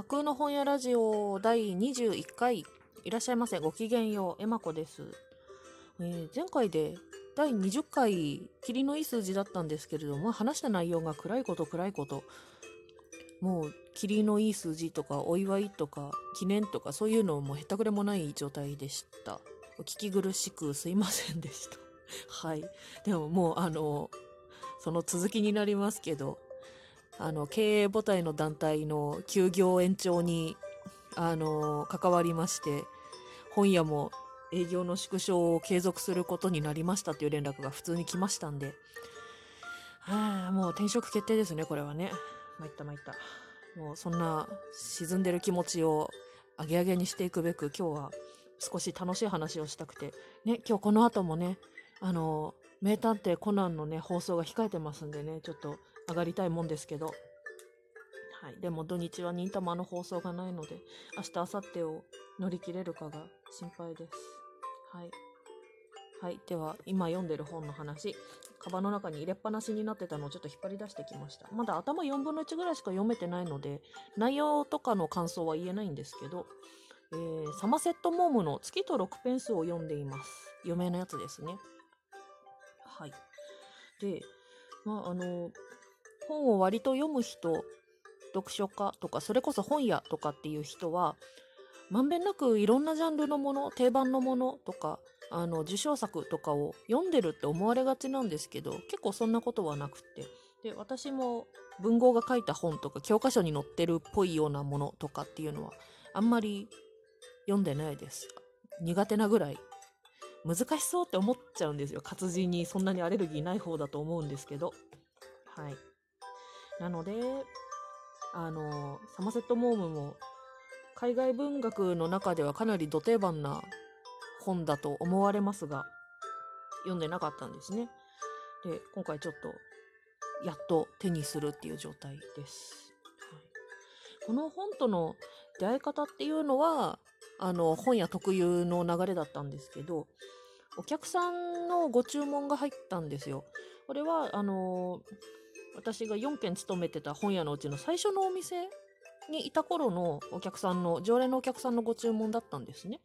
架空の本屋ラジオ第21回。いらっしゃいませ。ごきげんよう。えまこです、えー前回で第20回霧のいい数字だったんですけれども話した内容が暗いこと暗いこと。もう霧のいい数字とかお祝いとか記念とかそういうのもへったくれもない状態でした。お聞き苦しくすいませんでした。はい。でももうあのその続きになりますけどあの経営母体の団体の休業延長にあの関わりまして本屋も営業の縮小を継続することになりましたという連絡が普通に来ましたんで。はあもう転職決定ですねこれはね。参った参った。もうそんな沈んでる気持ちを上げ上げにしていくべく今日は少し楽しい話をしたくて。ね今日この後もねあの名探偵コナンのね放送が控えてますんでねちょっと上がりたいもんですけど。はい。でも土日は忍たまの放送がないので明日明後日を乗り切れるかが心配です。はい。はい。では今読んでる本の話。カバンの中に入れっぱなしになってたのをちょっと引っ張り出してきました。まだ頭4分の1ぐらいしか読めてないので内容とかの感想は言えないんですけどえーサマセット・モームの月と6ペンスを読んでいます。余命のやつですね。はい。で、まあ、あの、本を割と読む人、読書家とか、それこそ本屋とかっていう人は、まんべんなくいろんなジャンルのもの、定番のものとか、あの、受賞作とかを読んでるって思われがちなんですけど、結構そんなことはなくて。で、私も文豪が書いた本とか、教科書に載ってるっぽいようなものとかっていうのは、あんまり読んでないです。苦手なぐらい難しそうって思っちゃうんですよ。活字にそんなにアレルギーない方だと思うんですけど。はい。なので、あの、サマセット・モームも海外文学の中ではかなり土定番な本だと思われますが、読んでなかったんですね。で、今回ちょっと、やっと手にするっていう状態です。はい、この本との出会い方っていうのは、あの本屋特有の流れだったんですけどお客さんのご注文が入ったんですよ。これはあの私が4軒勤めてた本屋のうちの最初のお店にいた頃のお客さんの常連のお客さんのご注文だったんですね。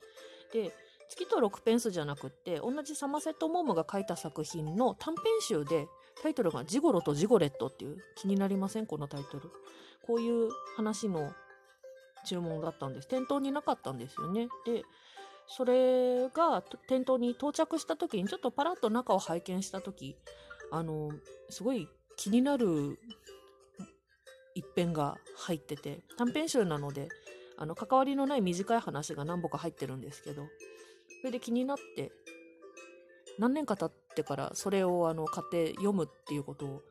で月と6ペンスじゃなくって同じサマセット・モームが書いた作品の短編集でタイトルが「ジゴロとジゴレット」っていう気になりません？このタイトル。こういう話の注文だったんです。店頭になかったんですよね。で、それが店頭に到着した時にちょっとパラッと中を拝見した時、あの、すごい気になる一編が入ってて、短編集なので、あの、関わりのない短い話が何本か入ってるんですけど、それで気になって、何年か経ってからそれをあの買って読むっていうことを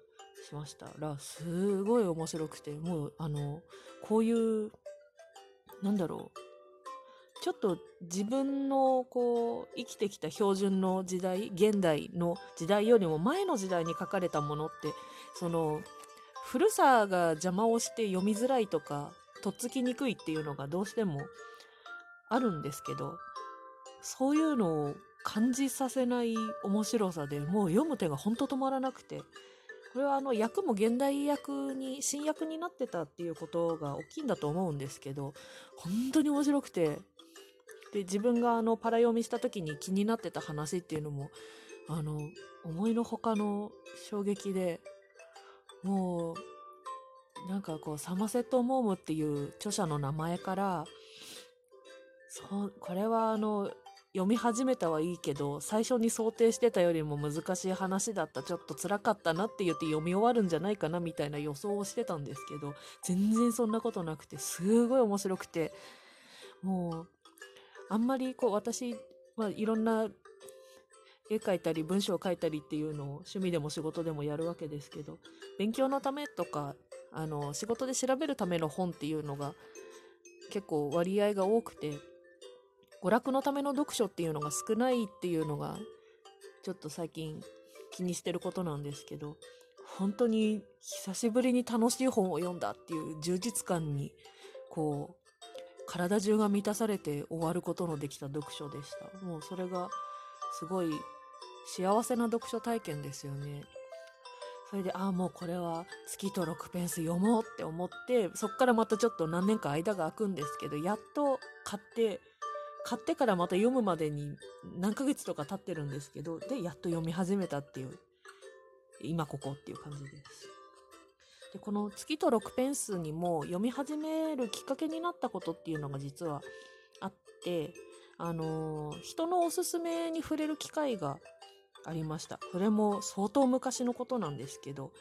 しました。ら、すごい面白くて、もうあの、こういうなんだろうちょっと自分のこう生きてきた標準の時代現代の時代よりも前の時代に書かれたものってその古さが邪魔をして読みづらいとかとっつきにくいっていうのがどうしてもあるんですけどそういうのを感じさせない面白さでもう読む手がほんと止まらなくてこれはあの役も現代役に新役になってたっていうことが大きいんだと思うんですけど本当に面白くてで自分があのパラ読みした時に気になってた話っていうのもあの思いのほかの衝撃でもうなんかこうサマセット・モームっていう著者の名前からそうこれはあの読み始めたはいいけど最初に想定してたよりも難しい話だったちょっと辛かったなって言って読み終わるんじゃないかなみたいな予想をしてたんですけど全然そんなことなくてすごい面白くてもうあんまりこう私、まあ、いろんな絵描いたり文章を書いたりっていうのを趣味でも仕事でもやるわけですけど勉強のためとかあの仕事で調べるための本っていうのが結構割合が多くて娯楽のための読書っていうのが少ないっていうのがちょっと最近気にしてることなんですけど本当に久しぶりに楽しい本を読んだっていう充実感にこう体中が満たされて終わることのできた読書でしたもうそれがすごい幸せな読書体験ですよねそれで、ああ、もうこれは月と6ペンス読もうって思って、そっからまたちょっと何年か間が空くんですけど、やっと買って、買ってからまた読むまでに何ヶ月とか経ってるんですけど、で、やっと読み始めたっていう、今ここっていう感じです。で、この月と6ペンスにも読み始めるきっかけになったことっていうのが実はあって、あのー、人のおすすめに触れる機会がありました。それも相当昔のことなんですけど、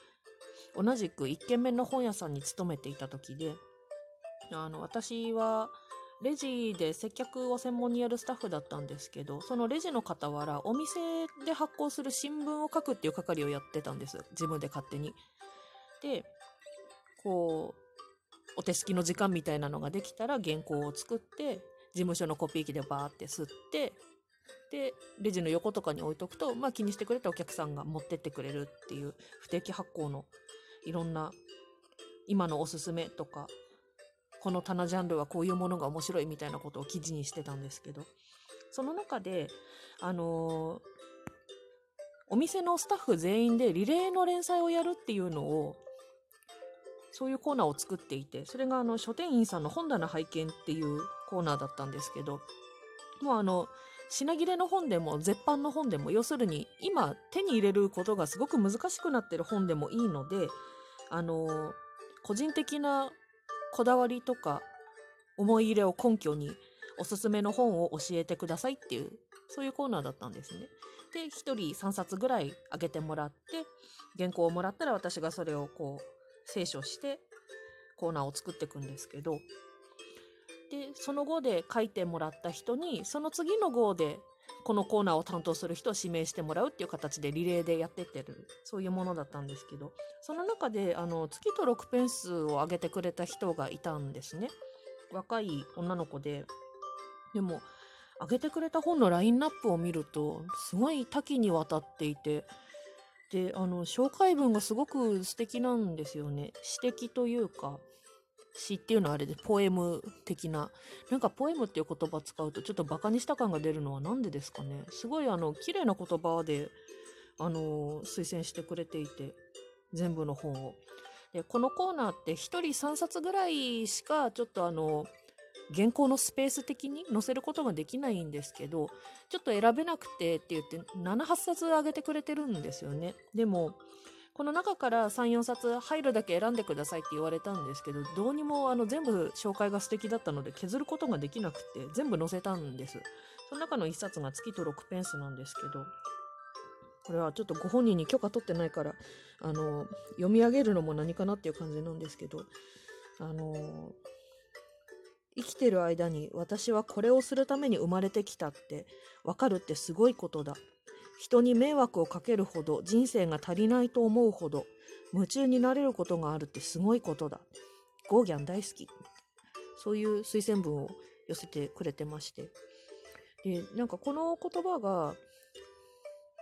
同じく一軒目の本屋さんに勤めていた時で、あの、私は、レジで接客を専門にやるスタッフだったんですけど、そのレジの傍ら、お店で発行する新聞を書くっていう係をやってたんです。自分で勝手に。で、こう、お手すきの時間みたいなのができたら原稿を作って、事務所のコピー機でバーって吸って、で、レジの横とかに置いとくと、まあ気にしてくれたお客さんが持ってってくれるっていう不定期発行のいろんな今のおすすめとかこの棚ジャンルはこういうものが面白いみたいなことを記事にしてたんですけど、その中で、あのー、お店のスタッフ全員でリレーの連載をやるっていうのを、そういうコーナーを作っていて、それがあの書店員さんの本棚拝見っていうコーナーだったんですけど、もうあの、品切れの本でも絶版の本でも、要するに今手に入れることがすごく難しくなってる本でもいいので、あの個人的なこだわりとか思い入れを根拠におすすめの本を教えてくださいっていうそういうコーナーだったんですね。で、1人3冊ぐらいあげてもらって、原稿をもらったら私がそれをこう、清書してコーナーを作っていくんですけど、で、その後で書いてもらった人に、その次の号でこのコーナーを担当する人を指名してもらうっていう形でリレーでやってってる、そういうものだったんですけど、その中で、あの、月と6ペンスを上げてくれた人がいたんですね。若い女の子で。でも、上げてくれた本のラインナップを見ると、すごい多岐にわたっていて、で、あの、紹介文がすごく素敵なんですよね。詩的というか、詩っていうのはあれで、ポエム的な。なんかポエムっていう言葉使うとちょっとバカにした感が出るのはなんでですかね。すごいあの、綺麗な言葉で、あの、推薦してくれていて、全部の本を。で、このコーナーって1人3冊ぐらいしか、ちょっとあの、原稿のスペース的に載せることができないんですけど、ちょっと選べなくてって言って、7、8冊あげてくれてるんですよね。でも、この中から3、4冊入るだけ選んでくださいって言われたんですけど、どうにもあの全部紹介が素敵だったので削ることができなくて、全部載せたんです。その中の1冊が月と6ペンスなんですけど、これはちょっとご本人に許可取ってないから、あの、読み上げるのも何かなっていう感じなんですけど、あの、生きてる間に私はこれをするために生まれてきたってわかるってすごいことだ。人に迷惑をかけるほど人生が足りないと思うほど夢中になれることがあるってすごいことだ。ゴーギャン大好き。そういう推薦文を寄せてくれてまして。で、なんかこの言葉が、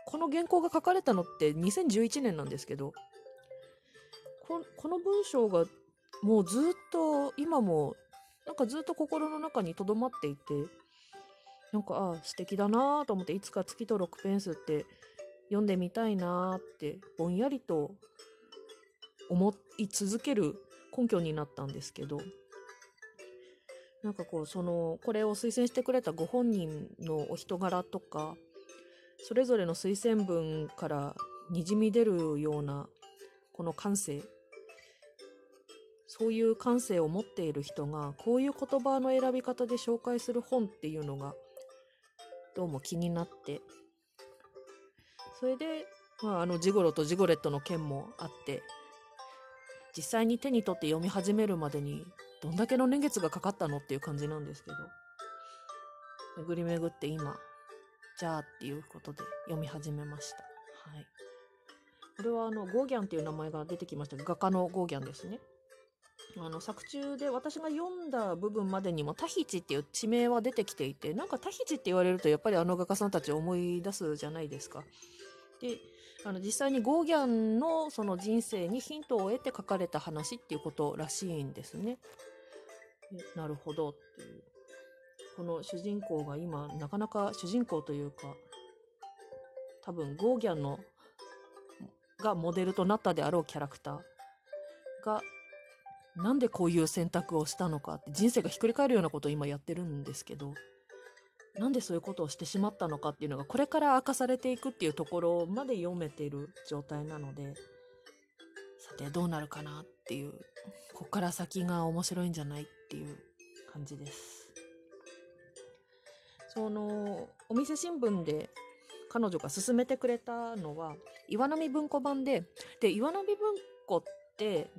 この原稿が書かれたのって2011年なんですけど、ここの文章がもうずっと今もなんかずっと心の中に留まっていて、なんか、ああ、素敵だなと思って、いつか月と6ペンスって読んでみたいなって、ぼんやりと思い続ける根拠になったんですけど、なんかこう、その、これを推薦してくれたご本人のお人柄とか、それぞれの推薦文からにじみ出るような、この感性、そういう感性を持っている人が、こういう言葉の選び方で紹介する本っていうのが、どうも気になって、それで、まあ、あの、ジゴロとジゴレットの件もあって、実際に手に取って読み始めるまでに、どんだけの年月がかかったのっていう感じなんですけど、巡り巡って今、じゃあっていうことで読み始めました。はい。これはあの、ゴーギャンっていう名前が出てきました画家のゴーギャンですね。あの作中で私が読んだ部分までにもタヒチっていう地名は出てきていてなんかタヒチって言われるとやっぱりあの画家さんたち思い出すじゃないですか。であの実際にゴーギャンのその人生にヒントを得て書かれた話っていうことらしいんですね。なるほどっていう。この主人公が今なかなか主人公というか多分ゴーギャンのがモデルとなったであろうキャラクターがなんでこういう選択をしたのかって人生がひっくり返るようなことを今やってるんですけどなんでそういうことをしてしまったのかっていうのがこれから明かされていくっていうところまで読めてる状態なのでさてどうなるかなっていうこっから先が面白いんじゃないっていう感じです。そのお店新聞で彼女が勧めてくれたのは岩波文庫版でで岩波文庫って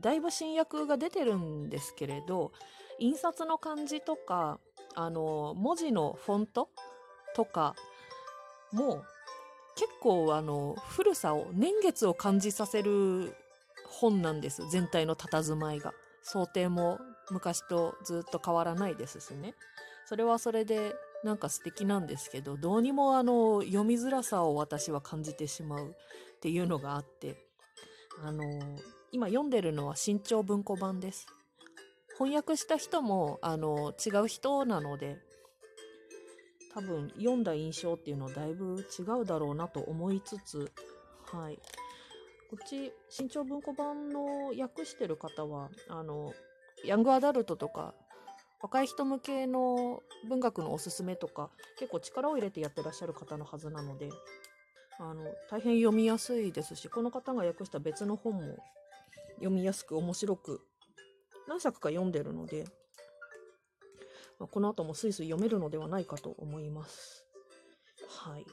だいぶ新訳が出てるんですけれど印刷の感じとかあの文字のフォントとかも結構あの古さを年月を感じさせる本なんです全体の佇まいが。想定も昔とずっと変わらないですしね。それはそれでなんか素敵なんですけどどうにもあの読みづらさを私は感じてしまうっていうのがあってあの今読んでるのは新潮文庫版です。翻訳した人もあの違う人なので多分読んだ印象っていうのはだいぶ違うだろうなと思いつつはい。こっち新潮文庫版の訳してる方はあのヤングアダルトとか若い人向けの文学のおすすめとか結構力を入れてやってらっしゃる方のはずなのであの大変読みやすいですしこの方が訳した別の本も読みやすく面白く何作か読んでるので、まあ、この後もスイスイ読めるのではないかと思います。はい。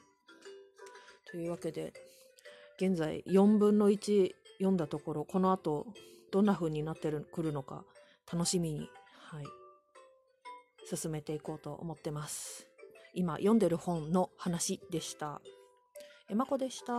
というわけで現在4分の1読んだところこの後どんな風になってくるのか楽しみに、はい、進めていこうと思ってます。今読んでる本の話でした。えまこでした。